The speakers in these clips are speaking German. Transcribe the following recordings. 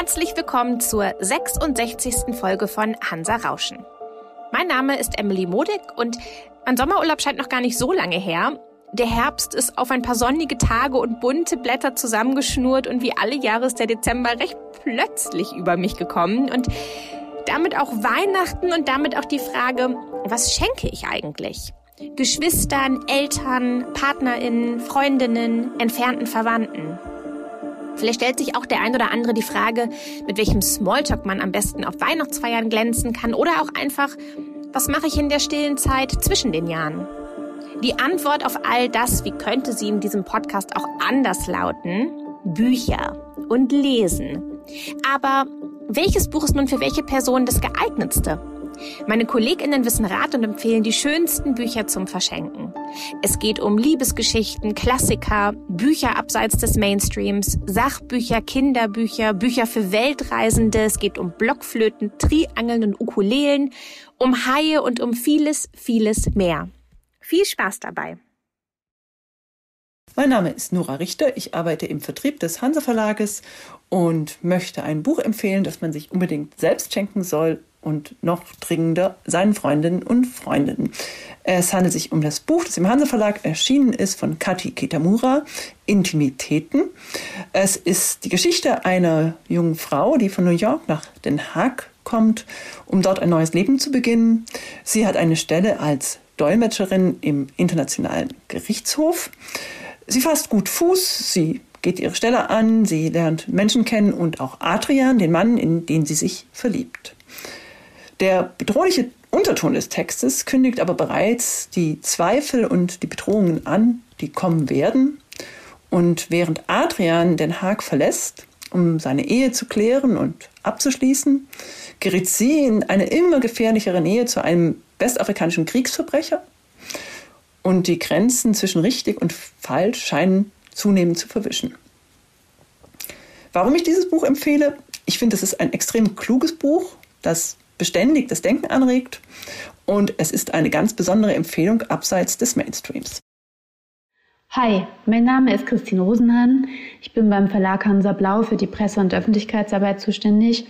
Herzlich willkommen zur 66. Folge von Hansa Rauschen. Mein Name ist Emily Modig und mein Sommerurlaub scheint noch gar nicht so lange her. Der Herbst ist auf ein paar sonnige Tage und bunte Blätter zusammengeschnurrt und wie alle Jahre ist der Dezember recht plötzlich über mich gekommen und damit auch Weihnachten und damit auch die Frage, was schenke ich eigentlich? Geschwistern, Eltern, Partnerinnen, Freundinnen, entfernten Verwandten. Vielleicht stellt sich auch der ein oder andere die Frage, mit welchem Smalltalk man am besten auf Weihnachtsfeiern glänzen kann oder auch einfach, was mache ich in der stillen Zeit zwischen den Jahren? Die Antwort auf all das, wie könnte sie in diesem Podcast auch anders lauten? Bücher und Lesen. Aber welches Buch ist nun für welche Person das geeignetste? Meine KollegInnen wissen Rat und empfehlen die schönsten Bücher zum Verschenken. Es geht um Liebesgeschichten, Klassiker, Bücher abseits des Mainstreams, Sachbücher, Kinderbücher, Bücher für Weltreisende. Es geht um Blockflöten, Triangeln und Ukulelen, um Haie und um vieles, vieles mehr. Viel Spaß dabei! Mein Name ist Nora Richter. Ich arbeite im Vertrieb des Hansa Verlages und möchte ein Buch empfehlen, das man sich unbedingt selbst schenken soll und noch dringender seinen Freundinnen und Freunden. Es handelt sich um das Buch, das im Hanse Verlag erschienen ist, von Kati Kitamura, Intimitäten. Es ist die Geschichte einer jungen Frau, die von New York nach Den Haag kommt, um dort ein neues Leben zu beginnen. Sie hat eine Stelle als Dolmetscherin im Internationalen Gerichtshof. Sie fasst gut Fuß, sie geht ihre Stelle an, sie lernt Menschen kennen und auch Adrian, den Mann, in den sie sich verliebt. Der bedrohliche Unterton des Textes kündigt aber bereits die Zweifel und die Bedrohungen an, die kommen werden. Und während Adrian Den Haag verlässt, um seine Ehe zu klären und abzuschließen, gerät sie in eine immer gefährlichere Nähe zu einem westafrikanischen Kriegsverbrecher. Und die Grenzen zwischen richtig und falsch scheinen zunehmend zu verwischen. Warum ich dieses Buch empfehle? Ich finde, es ist ein extrem kluges Buch, das beständig das Denken anregt und es ist eine ganz besondere Empfehlung abseits des Mainstreams. Hi, mein Name ist Christine Rosenhahn. Ich bin beim Verlag Hansa Blau für die Presse- und Öffentlichkeitsarbeit zuständig.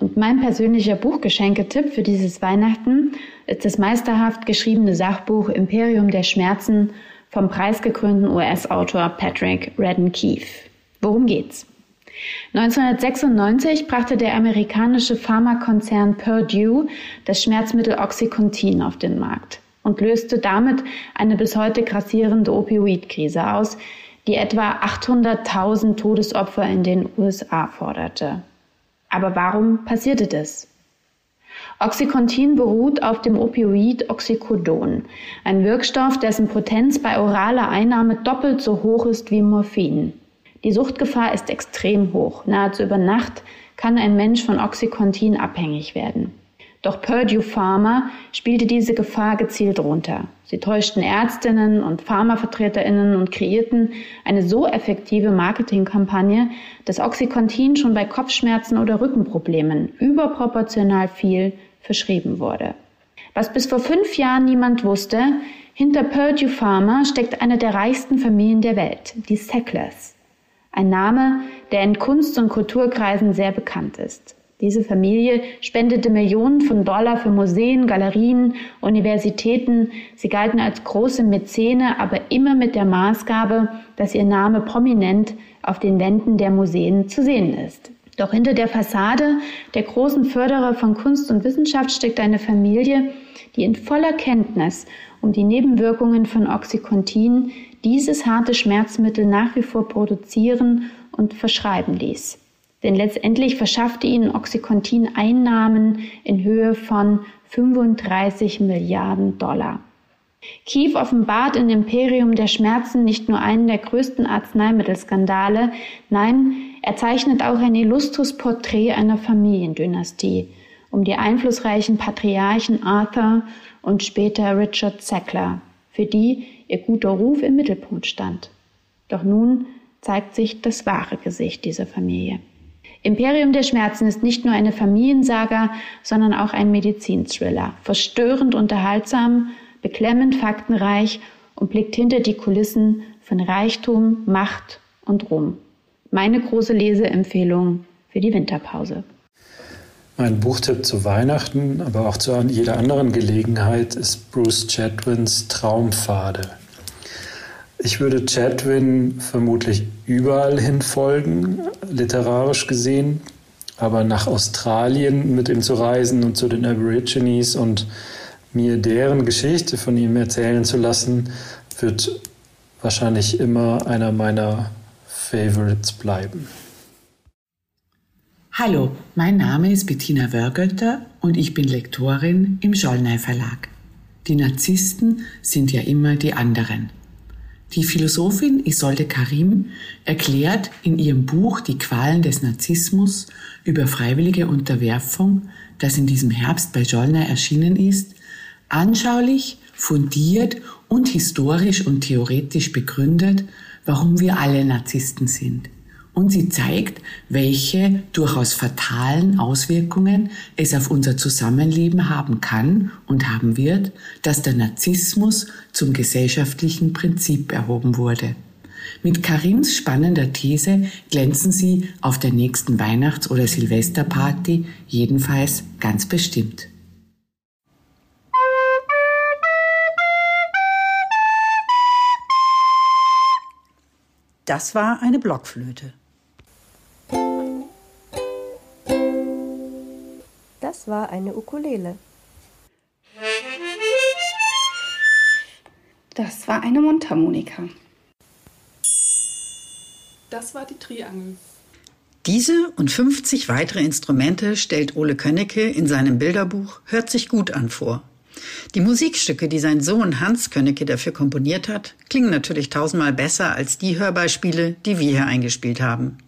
Und mein persönlicher Buchgeschenketipp für dieses Weihnachten ist das meisterhaft geschriebene Sachbuch Imperium der Schmerzen vom preisgekrönten US-Autor Patrick Redden Keefe. Worum geht's? 1996 brachte der amerikanische Pharmakonzern Purdue das Schmerzmittel Oxycontin auf den Markt und löste damit eine bis heute grassierende Opioidkrise aus, die etwa 800.000 Todesopfer in den USA forderte. Aber warum passierte das? Oxycontin beruht auf dem Opioid Oxycodon, ein Wirkstoff, dessen Potenz bei oraler Einnahme doppelt so hoch ist wie Morphin. Die Suchtgefahr ist extrem hoch. Nahezu über Nacht kann ein Mensch von Oxycontin abhängig werden. Doch Purdue Pharma spielte diese Gefahr gezielt runter. Sie täuschten Ärztinnen und Pharmavertreterinnen und kreierten eine so effektive Marketingkampagne, dass Oxycontin schon bei Kopfschmerzen oder Rückenproblemen überproportional viel verschrieben wurde. Was bis vor fünf Jahren niemand wusste, hinter Purdue Pharma steckt eine der reichsten Familien der Welt, die Sacklers. Ein Name, der in Kunst- und Kulturkreisen sehr bekannt ist. Diese Familie spendete Millionen von Dollar für Museen, Galerien, Universitäten. Sie galten als große Mäzene, aber immer mit der Maßgabe, dass ihr Name prominent auf den Wänden der Museen zu sehen ist. Doch hinter der Fassade der großen Förderer von Kunst und Wissenschaft steckt eine Familie, die in voller Kenntnis um die Nebenwirkungen von Oxycontin dieses harte Schmerzmittel nach wie vor produzieren und verschreiben ließ. Denn letztendlich verschaffte ihnen Oxycontin Einnahmen in Höhe von 35 Milliarden Dollar. Kiew offenbart in Imperium der Schmerzen nicht nur einen der größten Arzneimittelskandale, nein, er zeichnet auch ein illustres Porträt einer Familiendynastie um die einflussreichen Patriarchen Arthur und später Richard Sackler, für die ihr guter Ruf im Mittelpunkt stand. Doch nun zeigt sich das wahre Gesicht dieser Familie. Imperium der Schmerzen ist nicht nur eine Familiensaga, sondern auch ein Medizinthriller, verstörend unterhaltsam, beklemmend faktenreich und blickt hinter die Kulissen von Reichtum, Macht und Ruhm. Meine große Leseempfehlung für die Winterpause. Mein Buchtipp zu Weihnachten, aber auch zu jeder anderen Gelegenheit ist Bruce Chatwins Traumpfade. Ich würde Chatwin vermutlich überall hin folgen, literarisch gesehen, aber nach Australien mit ihm zu reisen und zu den Aborigines und mir deren Geschichte von ihm erzählen zu lassen, wird wahrscheinlich immer einer meiner Favorites bleiben. Hallo, mein Name ist Bettina Wörgötter und ich bin Lektorin im Schollnei Verlag. Die Narzissten sind ja immer die anderen. Die Philosophin Isolde Karim erklärt in ihrem Buch Die Qualen des Narzissmus über freiwillige Unterwerfung, das in diesem Herbst bei Jollner erschienen ist, anschaulich, fundiert und historisch und theoretisch begründet, warum wir alle Narzissten sind und sie zeigt, welche durchaus fatalen Auswirkungen es auf unser Zusammenleben haben kann und haben wird, dass der Narzissmus zum gesellschaftlichen Prinzip erhoben wurde. Mit Karims spannender These glänzen sie auf der nächsten Weihnachts- oder Silvesterparty jedenfalls ganz bestimmt. Das war eine Blockflöte. Das war eine Ukulele. Das war eine Mundharmonika. Das war die Triangel. Diese und 50 weitere Instrumente stellt Ole Könnecke in seinem Bilderbuch Hört sich gut an vor. Die Musikstücke, die sein Sohn Hans Könnecke dafür komponiert hat, klingen natürlich tausendmal besser als die Hörbeispiele, die wir hier eingespielt haben.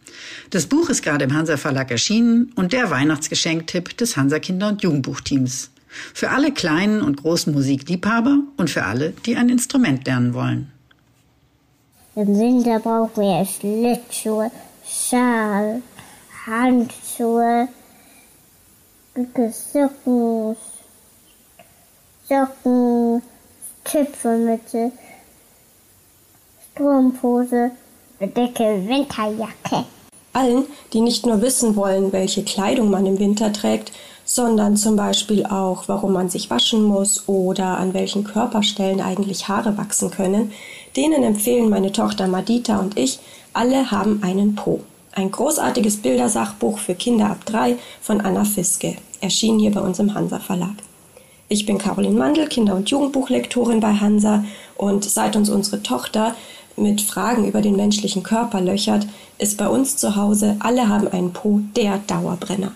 Das Buch ist gerade im Hansa Verlag erschienen und der Weihnachtsgeschenktipp des Hansa Kinder- und Jugendbuchteams. Für alle kleinen und großen Musikliebhaber und für alle, die ein Instrument lernen wollen. Im Winter brauchen wir Schlittschuhe, Schal, Handschuhe, Socken, Socken, Zipfelmütze, Strumpfhose, dicke Winterjacke. Allen, die nicht nur wissen wollen, welche Kleidung man im Winter trägt, sondern zum Beispiel auch, warum man sich waschen muss oder an welchen Körperstellen eigentlich Haare wachsen können, denen empfehlen meine Tochter Madita und ich, alle haben einen Po. Ein großartiges Bildersachbuch für Kinder ab drei von Anna Fiske, erschien hier bei uns im Hansa Verlag. Ich bin Caroline Mandel, Kinder- und Jugendbuchlektorin bei Hansa und seit uns unsere Tochter mit Fragen über den menschlichen Körper löchert, ist bei uns zu Hause Alle haben einen Po der Dauerbrenner.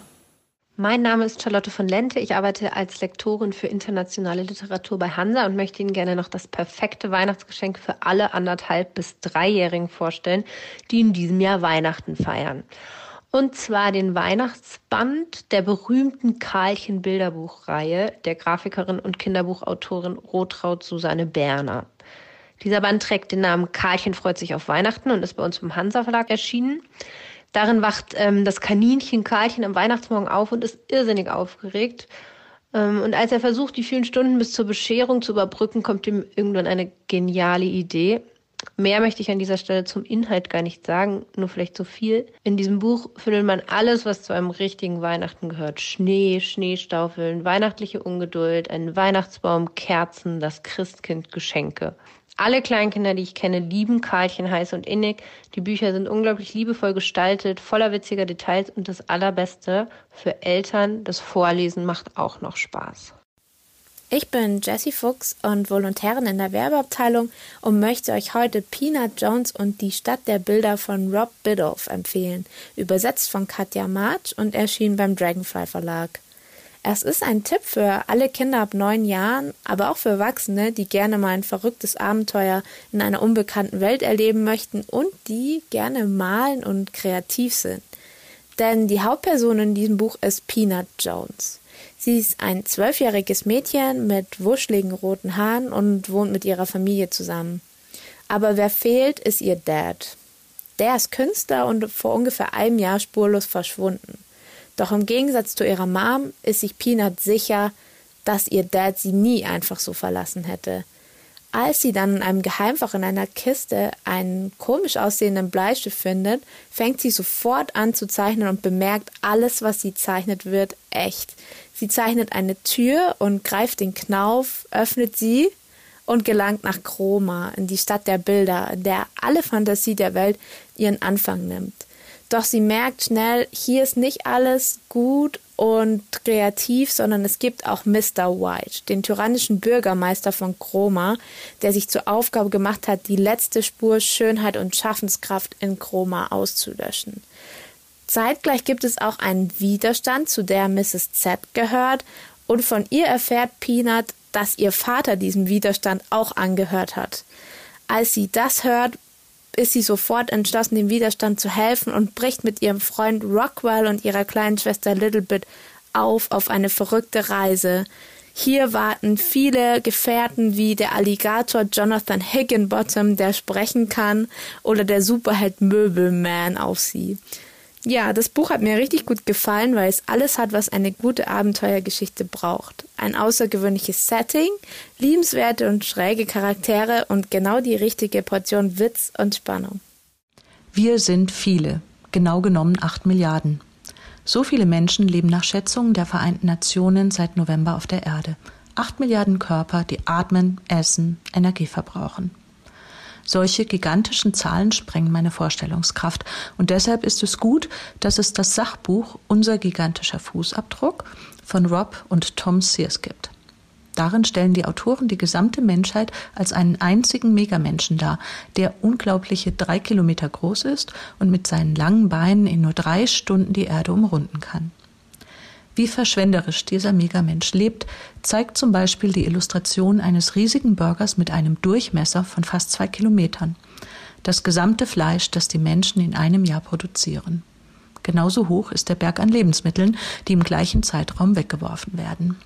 Mein Name ist Charlotte von Lente. Ich arbeite als Lektorin für internationale Literatur bei Hansa und möchte Ihnen gerne noch das perfekte Weihnachtsgeschenk für alle anderthalb bis dreijährigen vorstellen, die in diesem Jahr Weihnachten feiern. Und zwar den Weihnachtsband der berühmten Karlchen Bilderbuchreihe der Grafikerin und Kinderbuchautorin Rotraud Susanne Berner. Dieser Band trägt den Namen Karlchen freut sich auf Weihnachten und ist bei uns im Hansa Verlag erschienen. Darin wacht ähm, das Kaninchen Karlchen am Weihnachtsmorgen auf und ist irrsinnig aufgeregt. Ähm, und als er versucht, die vielen Stunden bis zur Bescherung zu überbrücken, kommt ihm irgendwann eine geniale Idee. Mehr möchte ich an dieser Stelle zum Inhalt gar nicht sagen, nur vielleicht so viel. In diesem Buch findet man alles, was zu einem richtigen Weihnachten gehört. Schnee, Schneestaufeln, weihnachtliche Ungeduld, einen Weihnachtsbaum, Kerzen, das Christkind, Geschenke. Alle Kleinkinder, die ich kenne, lieben Karlchen heiß und innig. Die Bücher sind unglaublich liebevoll gestaltet, voller witziger Details und das Allerbeste für Eltern, das Vorlesen macht auch noch Spaß. Ich bin Jessie Fuchs und Volontärin in der Werbeabteilung und möchte euch heute Peanut Jones und die Stadt der Bilder von Rob Biddulph empfehlen, übersetzt von Katja March und erschienen beim Dragonfly Verlag. Es ist ein Tipp für alle Kinder ab neun Jahren, aber auch für Erwachsene, die gerne mal ein verrücktes Abenteuer in einer unbekannten Welt erleben möchten und die gerne malen und kreativ sind. Denn die Hauptperson in diesem Buch ist Peanut Jones. Sie ist ein zwölfjähriges Mädchen mit wuscheligen roten Haaren und wohnt mit ihrer Familie zusammen. Aber wer fehlt, ist ihr Dad. Der ist Künstler und vor ungefähr einem Jahr spurlos verschwunden. Doch im Gegensatz zu ihrer Mom ist sich Peanut sicher, dass ihr Dad sie nie einfach so verlassen hätte. Als sie dann in einem Geheimfach in einer Kiste einen komisch aussehenden Bleistift findet, fängt sie sofort an zu zeichnen und bemerkt, alles, was sie zeichnet, wird echt. Sie zeichnet eine Tür und greift den Knauf, öffnet sie und gelangt nach Chroma, in die Stadt der Bilder, in der alle Fantasie der Welt ihren Anfang nimmt. Doch sie merkt schnell, hier ist nicht alles gut und kreativ, sondern es gibt auch Mr. White, den tyrannischen Bürgermeister von Chroma, der sich zur Aufgabe gemacht hat, die letzte Spur Schönheit und Schaffenskraft in Chroma auszulöschen. Zeitgleich gibt es auch einen Widerstand, zu der Mrs. Z gehört, und von ihr erfährt Peanut, dass ihr Vater diesem Widerstand auch angehört hat. Als sie das hört, ist sie sofort entschlossen, dem Widerstand zu helfen und bricht mit ihrem Freund Rockwell und ihrer kleinen Schwester Littlebit auf auf eine verrückte Reise. Hier warten viele Gefährten wie der Alligator Jonathan Higginbottom, der sprechen kann, oder der Superheld Möbelman auf sie. Ja, das Buch hat mir richtig gut gefallen, weil es alles hat, was eine gute Abenteuergeschichte braucht. Ein außergewöhnliches Setting, liebenswerte und schräge Charaktere und genau die richtige Portion Witz und Spannung. Wir sind viele, genau genommen acht Milliarden. So viele Menschen leben nach Schätzungen der Vereinten Nationen seit November auf der Erde. Acht Milliarden Körper, die atmen, essen, Energie verbrauchen. Solche gigantischen Zahlen sprengen meine Vorstellungskraft. Und deshalb ist es gut, dass es das Sachbuch Unser gigantischer Fußabdruck von Rob und Tom Sears gibt. Darin stellen die Autoren die gesamte Menschheit als einen einzigen Megamenschen dar, der unglaubliche drei Kilometer groß ist und mit seinen langen Beinen in nur drei Stunden die Erde umrunden kann. Wie verschwenderisch dieser Megamensch lebt, zeigt zum Beispiel die Illustration eines riesigen Burgers mit einem Durchmesser von fast zwei Kilometern. Das gesamte Fleisch, das die Menschen in einem Jahr produzieren. Genauso hoch ist der Berg an Lebensmitteln, die im gleichen Zeitraum weggeworfen werden.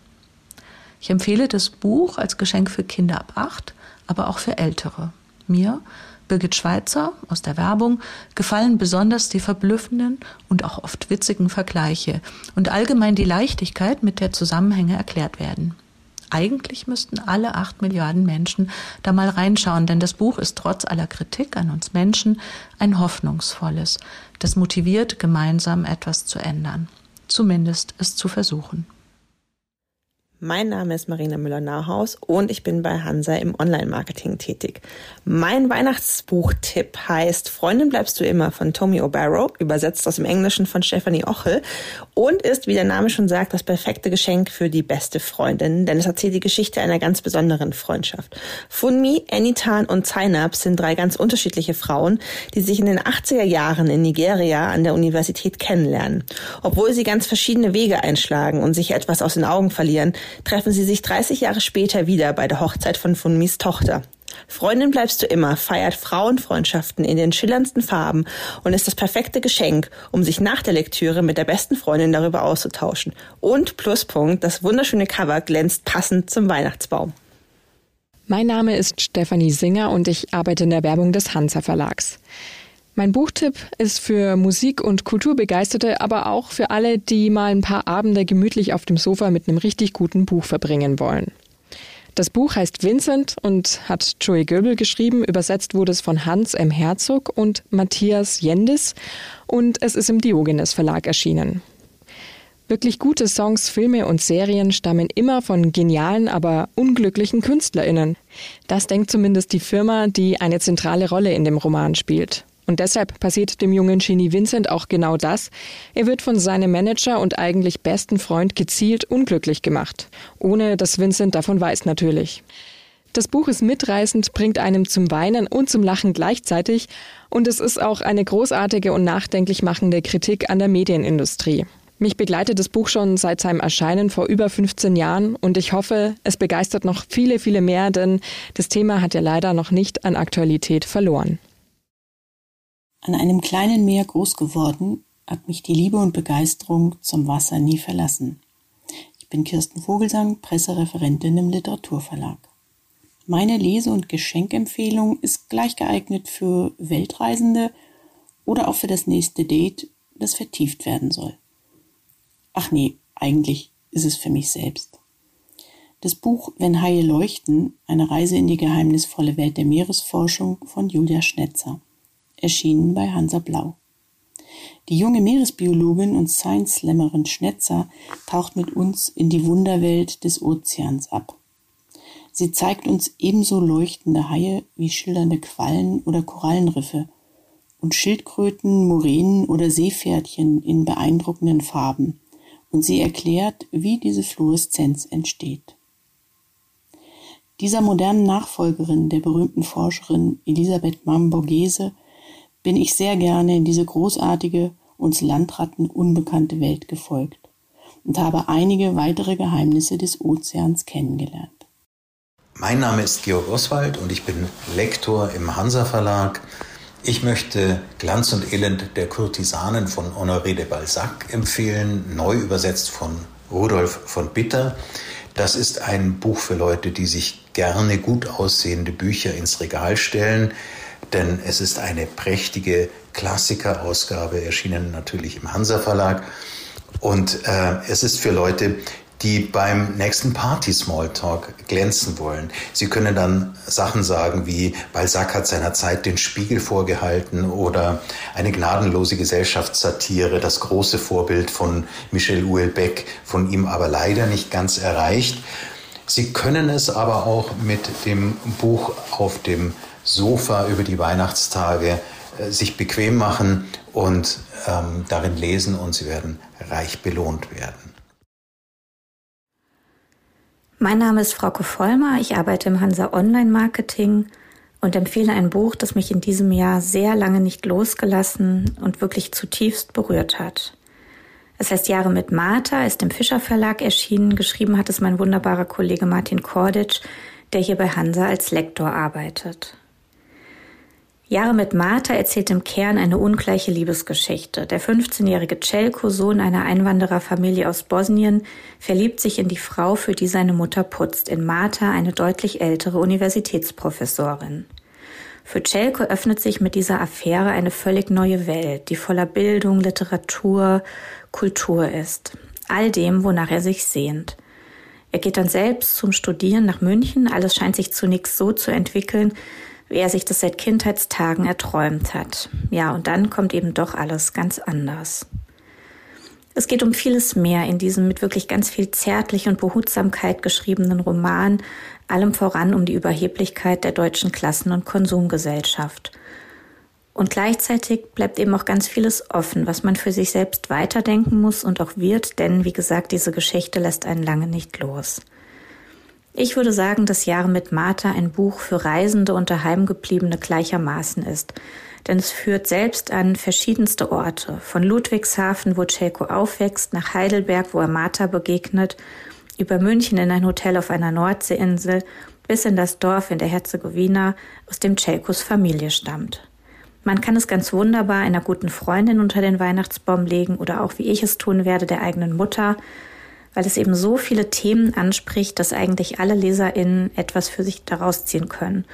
Ich empfehle das Buch als Geschenk für Kinder ab acht, aber auch für Ältere. Mir Birgit Schweitzer aus der Werbung gefallen besonders die verblüffenden und auch oft witzigen Vergleiche und allgemein die Leichtigkeit, mit der Zusammenhänge erklärt werden. Eigentlich müssten alle acht Milliarden Menschen da mal reinschauen, denn das Buch ist trotz aller Kritik an uns Menschen ein hoffnungsvolles, das motiviert, gemeinsam etwas zu ändern. Zumindest es zu versuchen. Mein Name ist Marina Müller-Nauhaus und ich bin bei Hansa im Online-Marketing tätig. Mein Weihnachtsbuchtipp heißt Freundin bleibst du immer von Tommy O'Barrow, übersetzt aus dem Englischen von Stephanie Ochel und ist, wie der Name schon sagt, das perfekte Geschenk für die beste Freundin, denn es erzählt die Geschichte einer ganz besonderen Freundschaft. Funmi, Anitan und Zainab sind drei ganz unterschiedliche Frauen, die sich in den 80er Jahren in Nigeria an der Universität kennenlernen. Obwohl sie ganz verschiedene Wege einschlagen und sich etwas aus den Augen verlieren, treffen sie sich 30 Jahre später wieder bei der Hochzeit von Funmis Tochter. Freundin bleibst du immer feiert Frauenfreundschaften in den schillerndsten Farben und ist das perfekte Geschenk, um sich nach der Lektüre mit der besten Freundin darüber auszutauschen. Und Pluspunkt, das wunderschöne Cover glänzt passend zum Weihnachtsbaum. Mein Name ist Stefanie Singer und ich arbeite in der Werbung des Hansa Verlags. Mein Buchtipp ist für Musik- und Kulturbegeisterte, aber auch für alle, die mal ein paar Abende gemütlich auf dem Sofa mit einem richtig guten Buch verbringen wollen. Das Buch heißt Vincent und hat Joey Goebel geschrieben. Übersetzt wurde es von Hans M. Herzog und Matthias Jendis und es ist im Diogenes Verlag erschienen. Wirklich gute Songs, Filme und Serien stammen immer von genialen, aber unglücklichen KünstlerInnen. Das denkt zumindest die Firma, die eine zentrale Rolle in dem Roman spielt. Und deshalb passiert dem jungen Genie Vincent auch genau das. Er wird von seinem Manager und eigentlich besten Freund gezielt unglücklich gemacht. Ohne dass Vincent davon weiß natürlich. Das Buch ist mitreißend, bringt einem zum Weinen und zum Lachen gleichzeitig. Und es ist auch eine großartige und nachdenklich machende Kritik an der Medienindustrie. Mich begleitet das Buch schon seit seinem Erscheinen vor über 15 Jahren und ich hoffe, es begeistert noch viele, viele mehr, denn das Thema hat ja leider noch nicht an Aktualität verloren. An einem kleinen Meer groß geworden, hat mich die Liebe und Begeisterung zum Wasser nie verlassen. Ich bin Kirsten Vogelsang, Pressereferentin im Literaturverlag. Meine Lese- und Geschenkempfehlung ist gleich geeignet für Weltreisende oder auch für das nächste Date, das vertieft werden soll. Ach nee, eigentlich ist es für mich selbst. Das Buch Wenn Haie leuchten, eine Reise in die geheimnisvolle Welt der Meeresforschung von Julia Schnetzer, erschienen bei Hansa Blau. Die junge Meeresbiologin und Science-Slammerin Schnetzer taucht mit uns in die Wunderwelt des Ozeans ab. Sie zeigt uns ebenso leuchtende Haie wie schildernde Quallen oder Korallenriffe und Schildkröten, Muränen oder Seepferdchen in beeindruckenden Farben. Und sie erklärt, wie diese Fluoreszenz entsteht. Dieser modernen Nachfolgerin der berühmten Forscherin Elisabeth Mamborghese bin ich sehr gerne in diese großartige, uns Landratten unbekannte Welt gefolgt und habe einige weitere Geheimnisse des Ozeans kennengelernt. Mein Name ist Georg Oswald und ich bin Lektor im Hansa Verlag. Ich möchte Glanz und Elend der Kurtisanen von Honoré de Balzac empfehlen, neu übersetzt von Rudolf von Bitter. Das ist ein Buch für Leute, die sich gerne gut aussehende Bücher ins Regal stellen, denn es ist eine prächtige Klassikerausgabe, erschienen natürlich im Hansa Verlag. Und äh, es ist für Leute, die beim nächsten Party Smalltalk glänzen wollen. Sie können dann Sachen sagen wie Balzac hat seiner Zeit den Spiegel vorgehalten oder eine gnadenlose Gesellschaftssatire, das große Vorbild von Michel Houellebecq, von ihm aber leider nicht ganz erreicht. Sie können es aber auch mit dem Buch auf dem Sofa über die Weihnachtstage äh, sich bequem machen und ähm, darin lesen und Sie werden reich belohnt werden. Mein Name ist Frauke Vollmer, ich arbeite im Hansa Online Marketing und empfehle ein Buch, das mich in diesem Jahr sehr lange nicht losgelassen und wirklich zutiefst berührt hat. Es heißt Jahre mit Martha, ist im Fischer Verlag erschienen. Geschrieben hat es mein wunderbarer Kollege Martin Korditsch, der hier bei Hansa als Lektor arbeitet. Jahre mit Martha erzählt im Kern eine ungleiche Liebesgeschichte. Der 15-jährige Celko, Sohn einer Einwandererfamilie aus Bosnien, verliebt sich in die Frau, für die seine Mutter putzt, in Martha, eine deutlich ältere Universitätsprofessorin. Für Celko öffnet sich mit dieser Affäre eine völlig neue Welt, die voller Bildung, Literatur, Kultur ist. All dem, wonach er sich sehnt. Er geht dann selbst zum Studieren nach München. Alles scheint sich zunächst so zu entwickeln, wie er sich das seit Kindheitstagen erträumt hat. Ja, und dann kommt eben doch alles ganz anders. Es geht um vieles mehr in diesem mit wirklich ganz viel Zärtlich und Behutsamkeit geschriebenen Roman, allem voran um die Überheblichkeit der deutschen Klassen- und Konsumgesellschaft. Und gleichzeitig bleibt eben auch ganz vieles offen, was man für sich selbst weiterdenken muss und auch wird, denn wie gesagt, diese Geschichte lässt einen lange nicht los. Ich würde sagen, dass Jahre mit Martha ein Buch für Reisende und Daheimgebliebene gleichermaßen ist. Denn es führt selbst an verschiedenste Orte. Von Ludwigshafen, wo Celko aufwächst, nach Heidelberg, wo er Martha begegnet, über München in ein Hotel auf einer Nordseeinsel, bis in das Dorf in der Herzegowina, aus dem Celkos Familie stammt. Man kann es ganz wunderbar einer guten Freundin unter den Weihnachtsbaum legen oder auch, wie ich es tun werde, der eigenen Mutter, weil es eben so viele Themen anspricht, dass eigentlich alle LeserInnen etwas für sich daraus ziehen können.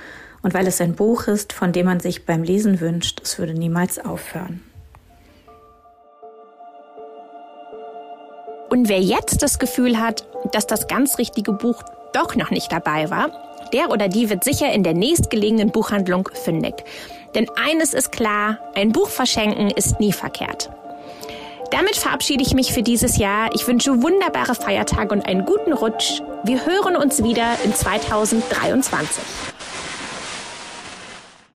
Und weil es ein Buch ist, von dem man sich beim Lesen wünscht, es würde niemals aufhören. Und wer jetzt das Gefühl hat, dass das ganz richtige Buch doch noch nicht dabei war, der oder die wird sicher in der nächstgelegenen Buchhandlung fündig. Denn eines ist klar, ein Buch verschenken ist nie verkehrt. Damit verabschiede ich mich für dieses Jahr. Ich wünsche wunderbare Feiertage und einen guten Rutsch. Wir hören uns wieder in 2023.